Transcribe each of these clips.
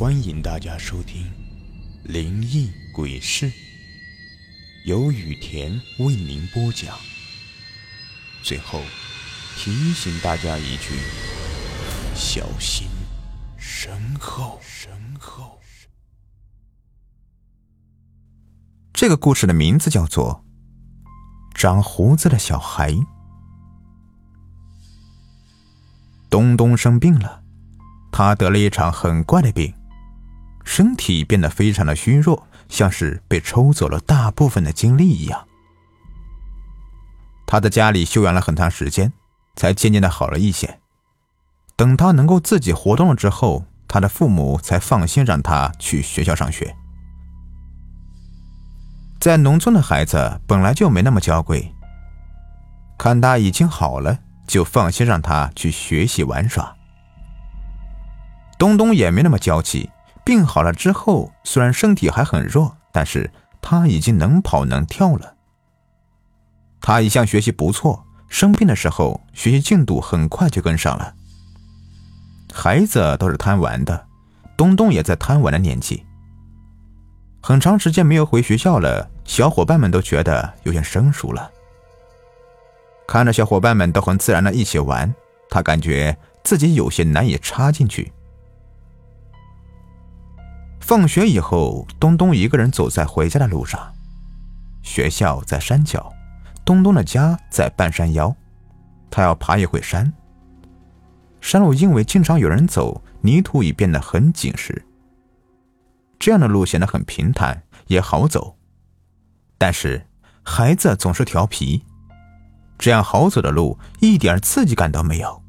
欢迎大家收听《灵异鬼事》，由雨田为您播讲。最后提醒大家一句：小心身后。身后。这个故事的名字叫做《长胡子的小孩》。东东生病了，他得了一场很怪的病。身体变得非常的虚弱，像是被抽走了大部分的精力一样。他在家里休养了很长时间，才渐渐的好了一些。等他能够自己活动了之后，他的父母才放心让他去学校上学。在农村的孩子本来就没那么娇贵，看他已经好了，就放心让他去学习玩耍。东东也没那么娇气。病好了之后，虽然身体还很弱，但是他已经能跑能跳了。他一向学习不错，生病的时候学习进度很快就跟上了。孩子都是贪玩的，东东也在贪玩的年纪。很长时间没有回学校了，小伙伴们都觉得有点生疏了。看着小伙伴们都很自然的一起玩，他感觉自己有些难以插进去。放学以后，东东一个人走在回家的路上。学校在山脚，东东的家在半山腰，他要爬一会山。山路因为经常有人走，泥土已变得很紧实。这样的路显得很平坦，也好走。但是孩子总是调皮，这样好走的路一点刺激感都没有。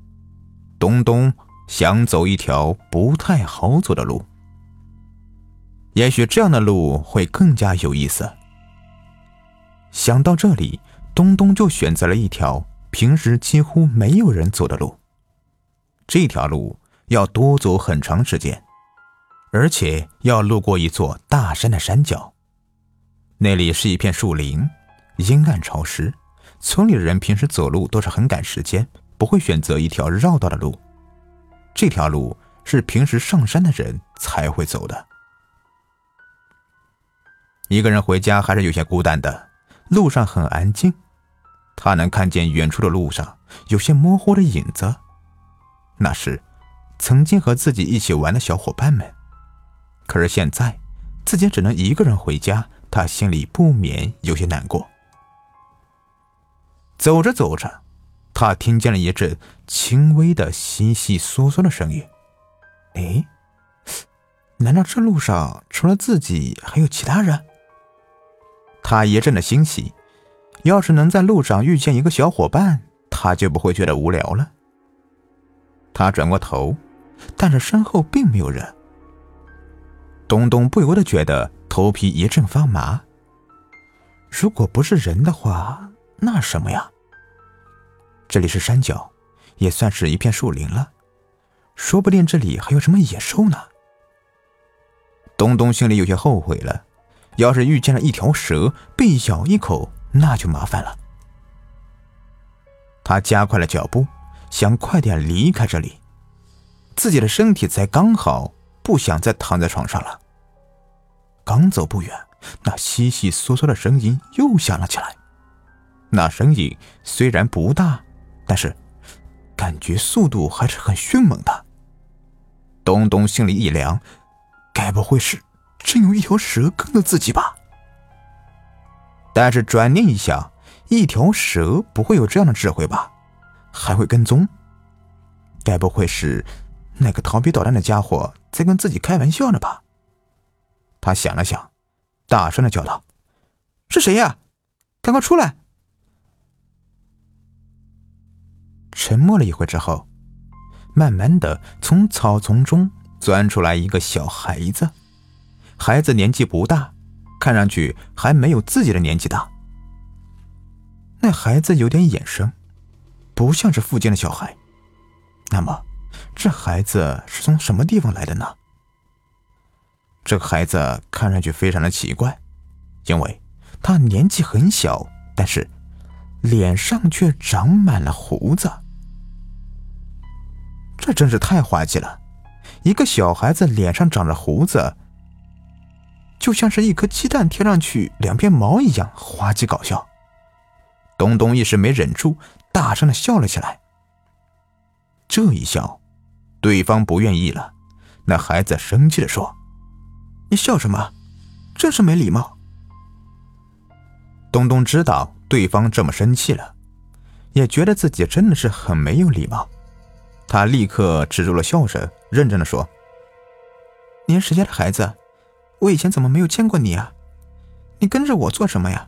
东东想走一条不太好走的路。也许这样的路会更加有意思。想到这里，东东就选择了一条平时几乎没有人走的路。这条路要多走很长时间，而且要路过一座大山的山脚。那里是一片树林，阴暗潮湿。村里的人平时走路都是很赶时间，不会选择一条绕道的路。这条路是平时上山的人才会走的。一个人回家还是有些孤单的，路上很安静，他能看见远处的路上有些模糊的影子，那是曾经和自己一起玩的小伙伴们。可是现在自己只能一个人回家，他心里不免有些难过。走着走着，他听见了一阵轻微的悉悉嗦嗦的声音。哎，难道这路上除了自己还有其他人？他一阵的欣喜，要是能在路上遇见一个小伙伴，他就不会觉得无聊了。他转过头，但是身后并没有人。东东不由得觉得头皮一阵发麻。如果不是人的话，那什么呀？这里是山脚，也算是一片树林了，说不定这里还有什么野兽呢。东东心里有些后悔了。要是遇见了一条蛇，被咬一口，那就麻烦了。他加快了脚步，想快点离开这里。自己的身体才刚好，不想再躺在床上了。刚走不远，那悉悉嗦嗦的声音又响了起来。那声音虽然不大，但是感觉速度还是很迅猛的。东东心里一凉，该不会是……真有一条蛇跟着自己吧？但是转念一想，一条蛇不会有这样的智慧吧？还会跟踪？该不会是那个调皮捣蛋的家伙在跟自己开玩笑呢吧？他想了想，大声的叫道：“是谁呀？赶快出来！”沉默了一会之后，慢慢的从草丛中钻出来一个小孩子。孩子年纪不大，看上去还没有自己的年纪大。那孩子有点眼生，不像是附近的小孩。那么，这孩子是从什么地方来的呢？这个孩子看上去非常的奇怪，因为他年纪很小，但是脸上却长满了胡子。这真是太滑稽了！一个小孩子脸上长着胡子，就像是一颗鸡蛋贴上去两片毛一样，滑稽搞笑。东东一时没忍住，大声的笑了起来。这一笑，对方不愿意了。那孩子生气的说：“你笑什么？真是没礼貌。”东东知道对方这么生气了，也觉得自己真的是很没有礼貌。他立刻止住了笑声，认真的说：“您谁家的孩子？我以前怎么没有见过你啊？你跟着我做什么呀？”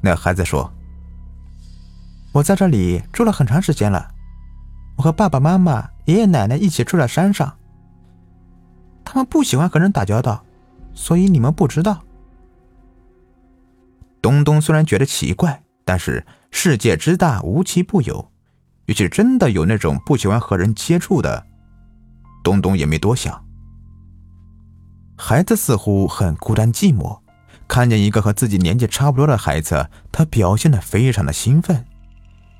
那孩子说：“我在这里住了很长时间了，我和爸爸妈妈、爷爷奶奶一起住在山上。他们不喜欢和人打交道，所以你们不知道。”东东虽然觉得奇怪，但是世界之大，无奇不有。也许真的有那种不喜欢和人接触的，东东也没多想。孩子似乎很孤单寂寞，看见一个和自己年纪差不多的孩子，他表现的非常的兴奋，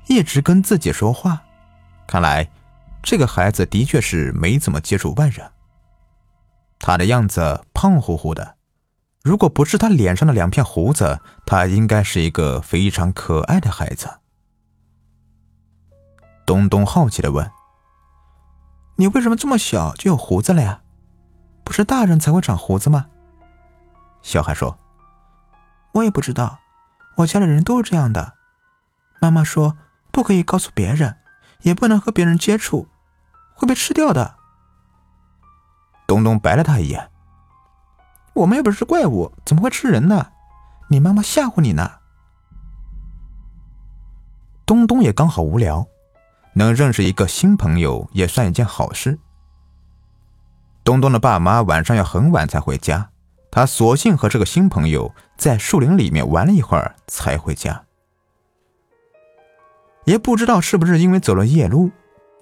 一直跟自己说话。看来这个孩子的确是没怎么接触外人。他的样子胖乎乎的，如果不是他脸上的两片胡子，他应该是一个非常可爱的孩子。东东好奇的问：“你为什么这么小就有胡子了呀？不是大人才会长胡子吗？”小孩说：“我也不知道，我家里人都是这样的。妈妈说不可以告诉别人，也不能和别人接触，会被吃掉的。”东东白了他一眼：“我们又不是怪物，怎么会吃人呢？你妈妈吓唬你呢。”东东也刚好无聊。能认识一个新朋友也算一件好事。东东的爸妈晚上要很晚才回家，他索性和这个新朋友在树林里面玩了一会儿才回家。也不知道是不是因为走了夜路，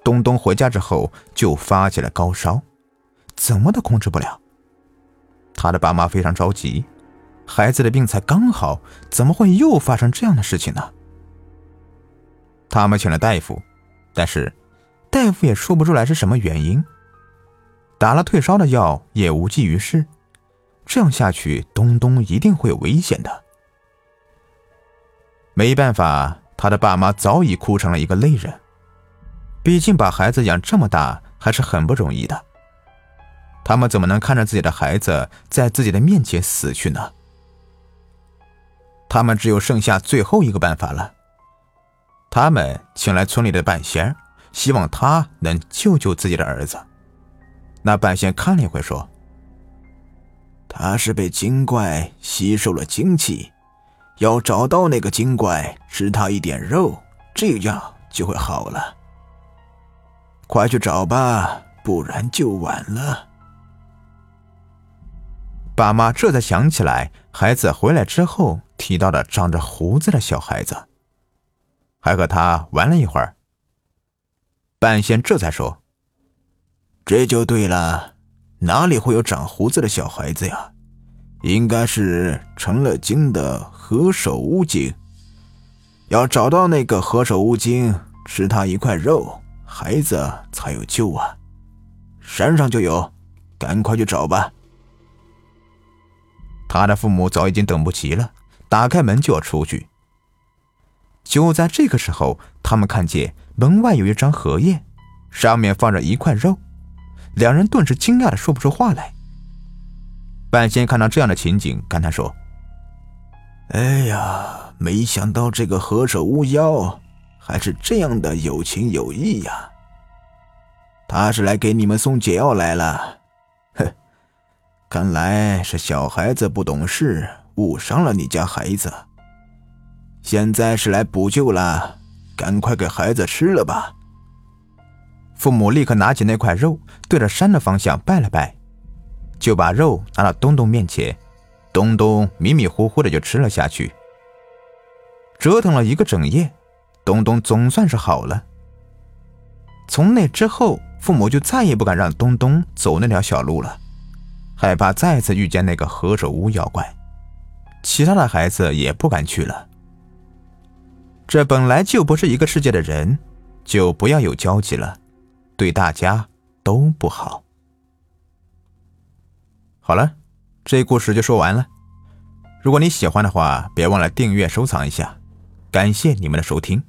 东东回家之后就发起了高烧，怎么都控制不了。他的爸妈非常着急，孩子的病才刚好，怎么会又发生这样的事情呢？他们请了大夫。但是，大夫也说不出来是什么原因。打了退烧的药也无济于事，这样下去，东东一定会有危险的。没办法，他的爸妈早已哭成了一个泪人。毕竟把孩子养这么大还是很不容易的，他们怎么能看着自己的孩子在自己的面前死去呢？他们只有剩下最后一个办法了。他们请来村里的半仙，希望他能救救自己的儿子。那半仙看了一会，说：“他是被精怪吸收了精气，要找到那个精怪，吃他一点肉，这样就会好了。快去找吧，不然就晚了。”爸妈这才想起来，孩子回来之后提到的长着胡子的小孩子。还和他玩了一会儿，半仙这才说：“这就对了，哪里会有长胡子的小孩子呀？应该是成了精的何首乌精。要找到那个何首乌精，吃他一块肉，孩子才有救啊！山上就有，赶快去找吧。”他的父母早已经等不及了，打开门就要出去。就在这个时候，他们看见门外有一张荷叶，上面放着一块肉，两人顿时惊讶的说不出话来。半仙看到这样的情景，感叹说：“哎呀，没想到这个何首乌妖还是这样的有情有义呀！他是来给你们送解药来了，哼，看来是小孩子不懂事，误伤了你家孩子。”现在是来补救了，赶快给孩子吃了吧。父母立刻拿起那块肉，对着山的方向拜了拜，就把肉拿到东东面前。东东迷迷糊糊的就吃了下去。折腾了一个整夜，东东总算是好了。从那之后，父母就再也不敢让东东走那条小路了，害怕再次遇见那个何首乌妖怪。其他的孩子也不敢去了。这本来就不是一个世界的人，就不要有交集了，对大家都不好。好了，这故事就说完了。如果你喜欢的话，别忘了订阅、收藏一下。感谢你们的收听。